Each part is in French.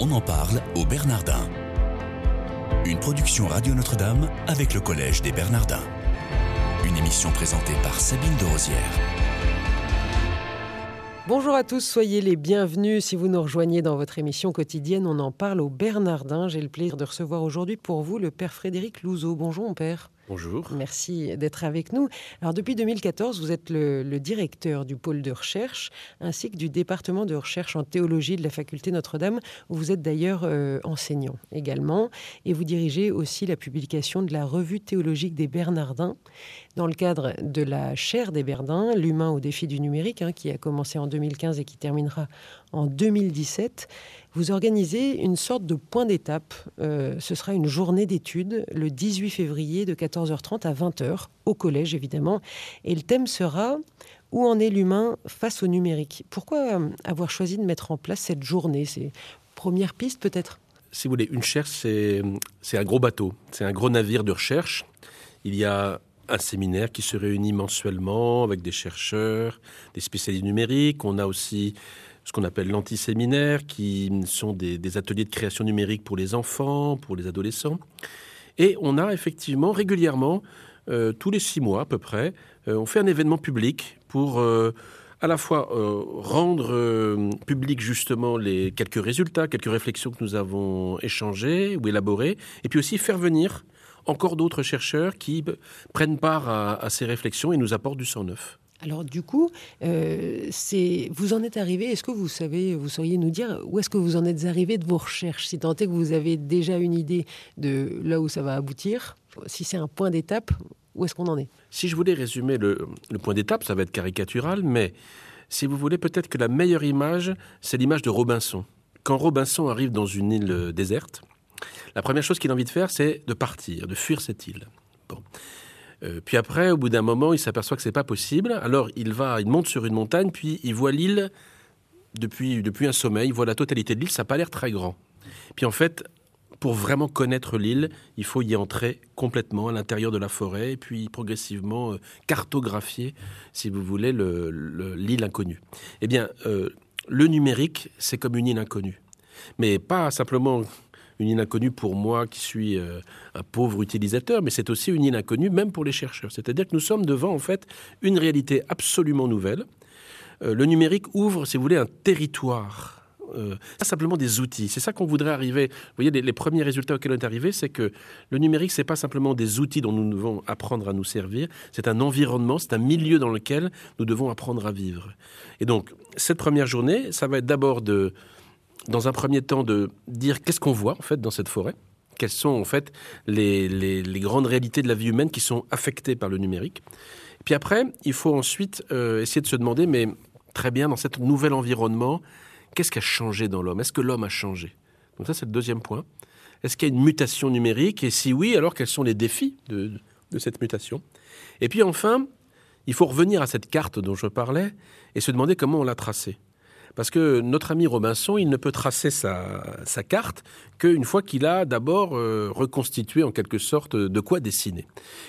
On en parle au Bernardin. Une production Radio Notre-Dame avec le Collège des Bernardins. Une émission présentée par Sabine de Rosière. Bonjour à tous, soyez les bienvenus. Si vous nous rejoignez dans votre émission quotidienne, on en parle au Bernardin. J'ai le plaisir de recevoir aujourd'hui pour vous le père Frédéric Louzeau. Bonjour mon père. Bonjour. Merci d'être avec nous. Alors depuis 2014, vous êtes le, directeur du pôle de recherche ainsi que du département de recherche en théologie de la faculté Notre-Dame, où vous êtes d'ailleurs euh, enseignant également, et vous dirigez aussi la publication de la revue théologique des Bernardins dans le cadre de la chaire des Bernardins, l'humain au défi du numérique, hein, qui a commencé en 2015 et qui terminera en 2017 vous organisez une sorte de point d'étape. Euh, ce sera une journée d'études le 18 février de 14h30 à 20h au collège évidemment. Et le thème sera où en est l'humain face au numérique? Pourquoi euh, avoir choisi de mettre en place cette journée? C'est première piste peut-être? Si vous voulez, une recherche, c'est un gros bateau, c'est un gros navire de recherche. Il y a un séminaire qui se réunit mensuellement avec des chercheurs, des spécialistes numériques. On a aussi ce qu'on appelle l'antiséminaire, qui sont des, ateliers de création numérique pour les enfants, pour les adolescents. Et on a effectivement régulièrement, euh, tous les six mois à peu près, euh, on fait un événement public pour euh, à la fois rendre public justement les quelques résultats, quelques réflexions que nous avons échangées ou élaborées, et puis aussi faire venir encore d'autres chercheurs qui prennent part à, à ces réflexions et nous apportent du sang neuf. Alors du coup, euh, vous en êtes arrivé. Est-ce que vous savez, vous sauriez nous dire où est-ce que vous en êtes arrivé de vos recherches, si tant est que vous avez déjà une idée de là où ça va aboutir, si c'est un point d'étape, où est-ce qu'on en est? Si je voulais résumer le, point d'étape, ça va être caricatural, mais si vous voulez, peut-être que la meilleure image, c'est l'image de Robinson. Quand Robinson arrive dans une île déserte, la première chose qu'il a envie de faire, c'est de partir, de fuir cette île. Bon. Euh, puis après, au bout d'un moment, il s'aperçoit que c'est pas possible. Alors il va, il monte sur une montagne, puis il voit l'île depuis, depuis un sommet. Il voit la totalité de l'île. Ça n'a pas l'air très grand. Puis en fait, pour vraiment connaître l'île, il faut y entrer complètement à l'intérieur de la forêt puis progressivement euh, cartographier, si vous voulez, l'île inconnue. Eh bien, euh, le numérique, c'est comme une île inconnue. Mais pas simplement une île inconnue pour moi qui suis euh, un pauvre utilisateur, mais c'est aussi une île inconnue même pour les chercheurs. C'est-à-dire que nous sommes devant en fait une réalité absolument nouvelle. Euh, le numérique ouvre, si vous voulez, un territoire euh, pas simplement des outils. C'est ça qu'on voudrait arriver. Vous voyez, les, premiers résultats auxquels on est arrivé, c'est que le numérique, c'est pas simplement des outils dont nous devons apprendre à nous servir. C'est un environnement, c'est un milieu dans lequel nous devons apprendre à vivre. Et donc, cette première journée, ça va être d'abord de dans un premier temps, de dire qu'est-ce qu'on voit en fait dans cette forêt, quelles sont en fait les, grandes réalités de la vie humaine qui sont affectées par le numérique. puis après, il faut ensuite euh, essayer de se demander, mais très bien, dans cet nouvel environnement, qu'est-ce qui a changé dans l'homme? Est-ce que l'homme a changé? Donc ça, c'est le deuxième point. Est-ce qu'il y a une mutation numérique? Et si oui, alors quels sont les défis de, de cette mutation? Et puis enfin, il faut revenir à cette carte dont je parlais et se demander comment on l'a tracée. Parce que notre ami Robinson, il ne peut tracer sa, carte qu'une fois qu'il a d'abord euh, reconstitué en quelque sorte de quoi dessiner.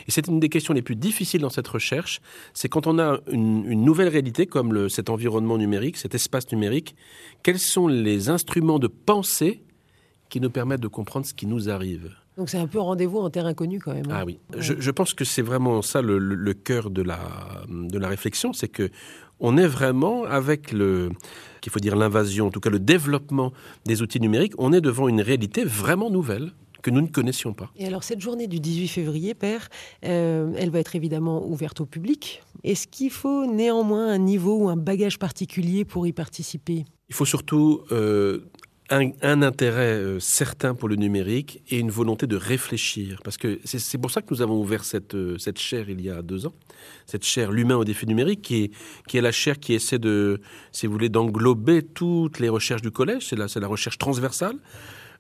Et c'est une des questions les plus difficiles dans cette recherche, c'est quand on a une, nouvelle réalité comme cet environnement numérique, cet espace numérique, quels sont les instruments de pensée qui nous permettent de comprendre ce qui nous arrive? Donc c'est un peu rendez-vous en terre inconnue quand même. Hein. Ah oui, je, pense que c'est vraiment ça le, cœur de la, de la réflexion, c'est que on est vraiment avec le, qu'il faut dire l'invasion, en tout cas le développement des outils numériques, on est devant une réalité vraiment nouvelle que nous ne connaissions pas. Et alors cette journée du 18 février, Père, euh, elle va être évidemment ouverte au public. Est-ce qu'il faut néanmoins un niveau ou un bagage particulier pour y participer? Il faut surtout euh, un, intérêt euh, certain pour le numérique et une volonté de réfléchir. Parce que c'est pour ça que nous avons ouvert cette, euh, cette chaire il y a deux ans. Cette chaire, l'humain au défi numérique, qui est, qui est la chaire qui essaie de, si vous voulez, d'englober toutes les recherches du collège. C'est la, la recherche transversale.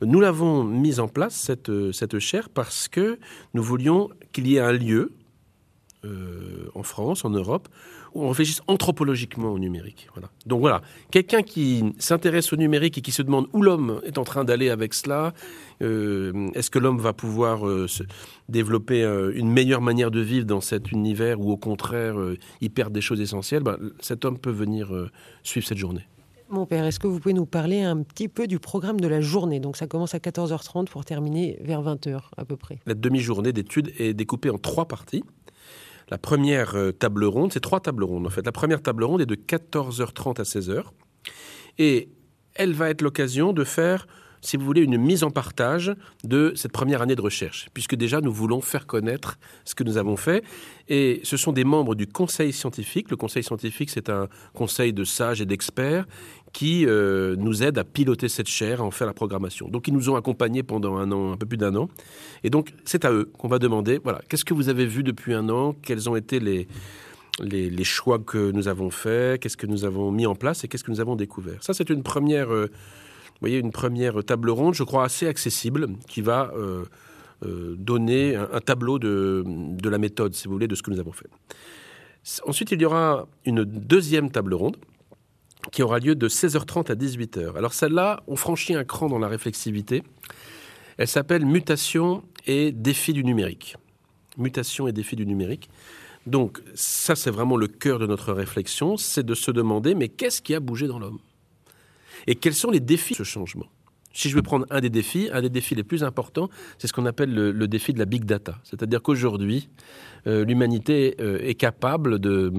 Nous l'avons mise en place, cette, euh, cette chaire, parce que nous voulions qu'il y ait un lieu euh, en France, en Europe, où on réfléchisse anthropologiquement au numérique. Voilà. Donc voilà, quelqu'un qui s'intéresse au numérique et qui se demande où l'homme est en train d'aller avec cela, euh, est-ce que l'homme va pouvoir euh, se développer une meilleure manière de vivre dans cet univers ou au contraire il perd des choses essentielles, ben, cet homme peut venir suivre cette journée. Mon père, est-ce que vous pouvez nous parler un petit peu du programme de la journée? Donc ça commence à 14h30 pour terminer vers 20h à peu près. La demi-journée d'études est découpée en trois parties. La première euh, table ronde, c'est trois tables rondes en fait. La première table ronde est de 14h30 à 16h. Et elle va être l'occasion de faire si vous voulez, une mise en partage de cette première année de recherche, puisque déjà nous voulons faire connaître ce que nous avons fait. Et ce sont des membres du conseil scientifique. Le conseil scientifique, c'est un conseil de sages et d'experts qui euh, nous aide à piloter cette chaire, à en faire la programmation. Donc ils nous ont accompagnés pendant un an, un peu plus d'un an. Et donc c'est à eux qu'on va demander, voilà, qu'est-ce que vous avez vu depuis un an? Quels ont été les, les, choix que nous avons faits? Qu'est-ce que nous avons mis en place? Et qu'est-ce que nous avons découvert? Ça, c'est une première... Euh, voyez, une première table ronde, je crois, assez accessible, qui va euh, donner un, tableau de, de, la méthode, si vous voulez, de ce que nous avons fait. Ensuite, il y aura une deuxième table ronde qui aura lieu de 16h30 à 18h. Alors celle-là, on franchit un cran dans la réflexivité. Elle s'appelle Mutation et défis du numérique. Mutation et défis du numérique. Donc ça, c'est vraiment le cœur de notre réflexion, c'est de se demander, mais qu'est-ce qui a bougé dans l'homme? Et quels sont les défis de ce changement? Si je veux prendre un des défis, un des défis les plus importants, c'est ce qu'on appelle le, défi de la big data. C'est-à-dire qu'aujourd'hui, euh, l'humanité euh, est capable de,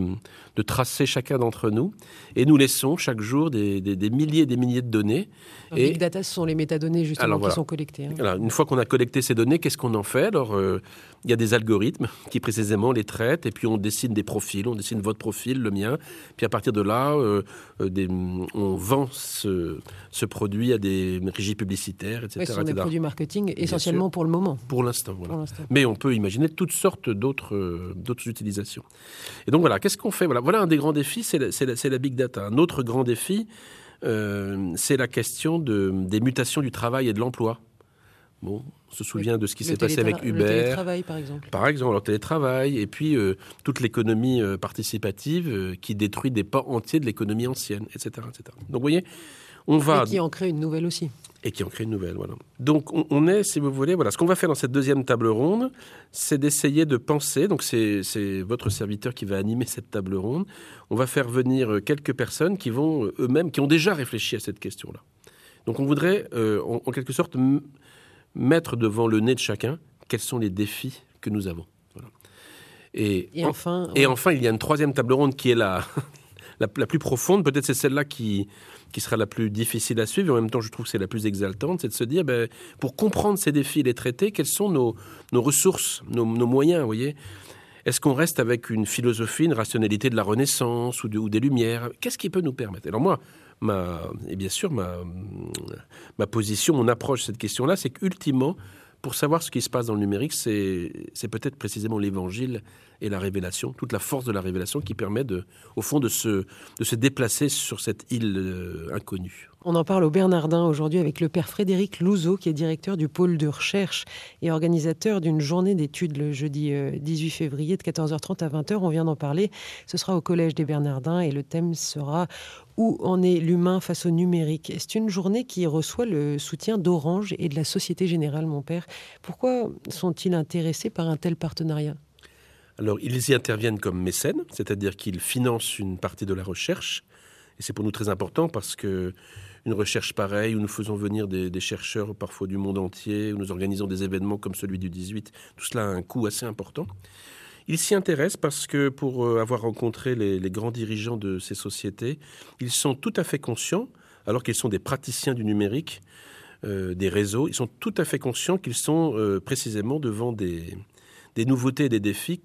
de tracer chacun d'entre nous et nous laissons chaque jour des, des, milliers et des milliers de données. et big data, ce sont les métadonnées justement qui sont collectées. Hein. Alors, une fois qu'on a collecté ces données, qu'est-ce qu'on en fait? Alors, euh, il y a des algorithmes qui précisément les traitent et puis on dessine des profils, on dessine votre profil, le mien, puis à partir de là, des, on vend ce, ce, produit à des régies publicitaires, etc. ce sont des produits marketing essentiellement pour le moment. Pour l'instant, voilà. Mais on peut imaginer toutes sortes d'autres d'autres utilisations. Et donc voilà, qu'est-ce qu'on fait? Voilà, voilà un des grands défis, c'est la, big data. Un autre grand défi, euh, c'est la question de, des mutations du travail et de l'emploi. Bon, on se souvient de ce qui s'est passé avec Uber. Le télétravail, par exemple. Par exemple, le télétravail, et puis euh, toute l'économie euh, participative qui détruit des pans entiers de l'économie ancienne, etc., etc. Donc, vous voyez, on va... Et qui en crée une nouvelle aussi et qui en crée une nouvelle. Voilà. Donc on, est, si vous voulez, voilà, ce qu'on va faire dans cette deuxième table ronde, c'est d'essayer de penser. Donc c'est votre serviteur qui va animer cette table ronde. On va faire venir euh, quelques personnes qui vont euh, eux-mêmes, qui ont déjà réfléchi à cette question-là. Donc on voudrait, euh, en, quelque sorte, mettre devant le nez de chacun quels sont les défis que nous avons. Et, enfin, et enfin, il y a une troisième table ronde qui est la, la, la plus profonde. Peut-être c'est celle-là qui qui sera la plus difficile à suivre, et en même temps je trouve que c'est la plus exaltante, c'est de se dire, ben, pour comprendre ces défis et les traiter, quelles sont nos, nos ressources, nos, nos moyens, vous voyez? Est-ce qu'on reste avec une philosophie, une rationalité de la Renaissance ou, ou des Lumières? Qu'est-ce qui peut nous permettre? Alors moi, ma, et bien sûr, ma, ma position, mon approche de cette question-là, c'est qu'ultimement, pour savoir ce qui se passe dans le numérique, c'est peut-être précisément l'évangile et la révélation, toute la force de la révélation qui permet, de, au fond, de se, de se déplacer sur cette île euh, inconnue. On en parle au Bernardin aujourd'hui avec le père Frédéric Louzeau, qui est directeur du pôle de recherche et organisateur d'une journée d'études le jeudi 18 euh, février de 14h30 à 20h. On vient d'en parler. Ce sera au Collège des Bernardins et le thème sera Où en est l'humain face au numérique? C'est une journée qui reçoit le soutien d'Orange et de la Société Générale, mon père. Pourquoi sont-ils intéressés par un tel partenariat? Alors, ils y interviennent comme mécènes, c'est-à-dire qu'ils financent une partie de la recherche. Et c'est pour nous très important parce que une recherche pareille, où nous faisons venir des, chercheurs parfois du monde entier, où nous organisons des événements comme celui du 18, tout cela a un coût assez important. Ils s'y intéressent parce que pour euh, avoir rencontré les, grands dirigeants de ces sociétés, ils sont tout à fait conscients, alors qu'ils sont des praticiens du numérique, euh, des réseaux, ils sont tout à fait conscients qu'ils sont euh, précisément devant des, des nouveautés et des défis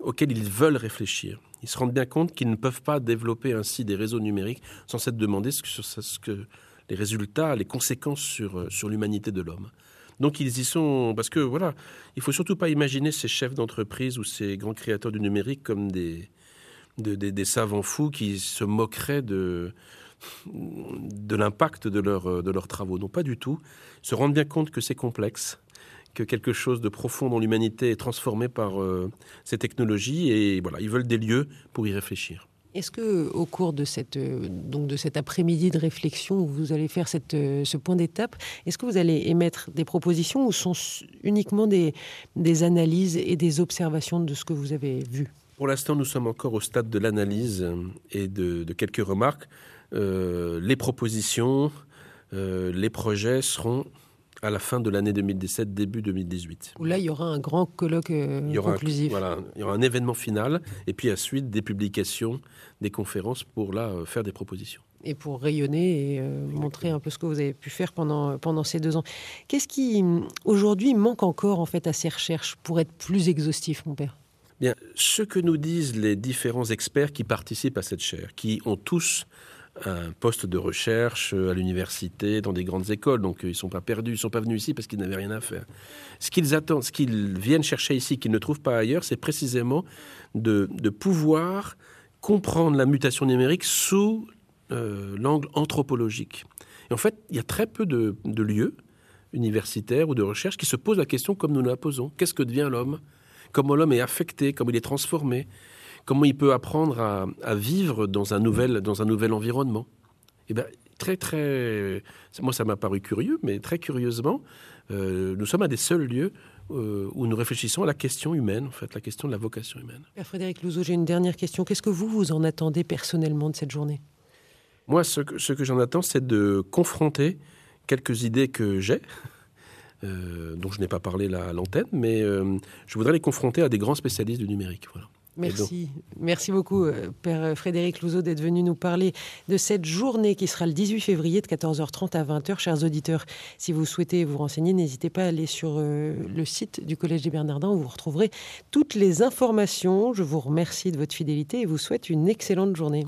auxquels ils veulent réfléchir. Ils se rendent bien compte qu'ils ne peuvent pas développer ainsi des réseaux numériques sans s'être demandé ce que, les résultats, les conséquences sur, sur l'humanité de l'homme. Donc ils y sont parce que voilà, il faut surtout pas imaginer ces chefs d'entreprise ou ces grands créateurs du numérique comme des, savants fous qui se moqueraient de, de l'impact de, leur, de leurs travaux. Non, pas du tout. Ils se rendent bien compte que c'est complexe, que quelque chose de profond dans l'humanité est transformé par euh, ces technologies et voilà, ils veulent des lieux pour y réfléchir. Est-ce que au cours de cette euh, donc de cet après-midi de réflexion où vous allez faire cette, euh, ce point d'étape, est-ce que vous allez émettre des propositions ou sont uniquement des, des analyses et des observations de ce que vous avez vu? Pour l'instant, nous sommes encore au stade de l'analyse et de, de quelques remarques. les propositions, les projets seront à la fin de l'année 2017, début 2018. Où là, il y aura un grand colloque il y aura conclusif. voilà, il y aura un événement final, et puis à suite des publications, des conférences pour là faire des propositions et pour rayonner et euh, montrer un peu ce que vous avez pu faire pendant, pendant ces deux ans. Qu'est-ce qui, aujourd'hui, manque encore en fait à ces recherches pour être plus exhaustif, mon père? Bien, ce que nous disent les différents experts qui participent à cette chaire, qui ont tous un poste de recherche à l'université, dans des grandes écoles, donc ils ne sont pas perdus, ils ne sont pas venus ici parce qu'ils n'avaient rien à faire. Ce qu'ils attendent, ce qu'ils viennent chercher ici, qu'ils ne trouvent pas ailleurs, c'est précisément de, de pouvoir comprendre la mutation numérique sous euh, l'angle anthropologique. Et en fait, il y a très peu de, lieux universitaires ou de recherche qui se posent la question comme nous la posons. Qu'est-ce que devient l'homme? Comment l'homme est affecté? Comment il est transformé? Comment il peut apprendre à, vivre dans un nouvel, dans un nouvel environnement Eh bien, très, très... Moi, ça m'a paru curieux, mais très curieusement, euh, nous sommes à des seuls lieux euh, où nous réfléchissons à la question humaine, en fait, la question de la vocation humaine. Frédéric Louzeau, j'ai une dernière question. Qu'est-ce que vous, vous en attendez personnellement de cette journée? Moi, ce que, j'en attends, c'est de confronter quelques idées que j'ai, euh, dont je n'ai pas parlé là à l'antenne, mais je voudrais les confronter à des grands spécialistes du numérique. Voilà. Merci. Merci beaucoup, euh, Père Frédéric Louzeau, d'être venu nous parler de cette journée qui sera le 18 février de 14h30 à 20h. Chers auditeurs, si vous souhaitez vous renseigner, n'hésitez pas à aller sur le site du Collège des Bernardins où vous retrouverez toutes les informations. Je vous remercie de votre fidélité et vous souhaite une excellente journée.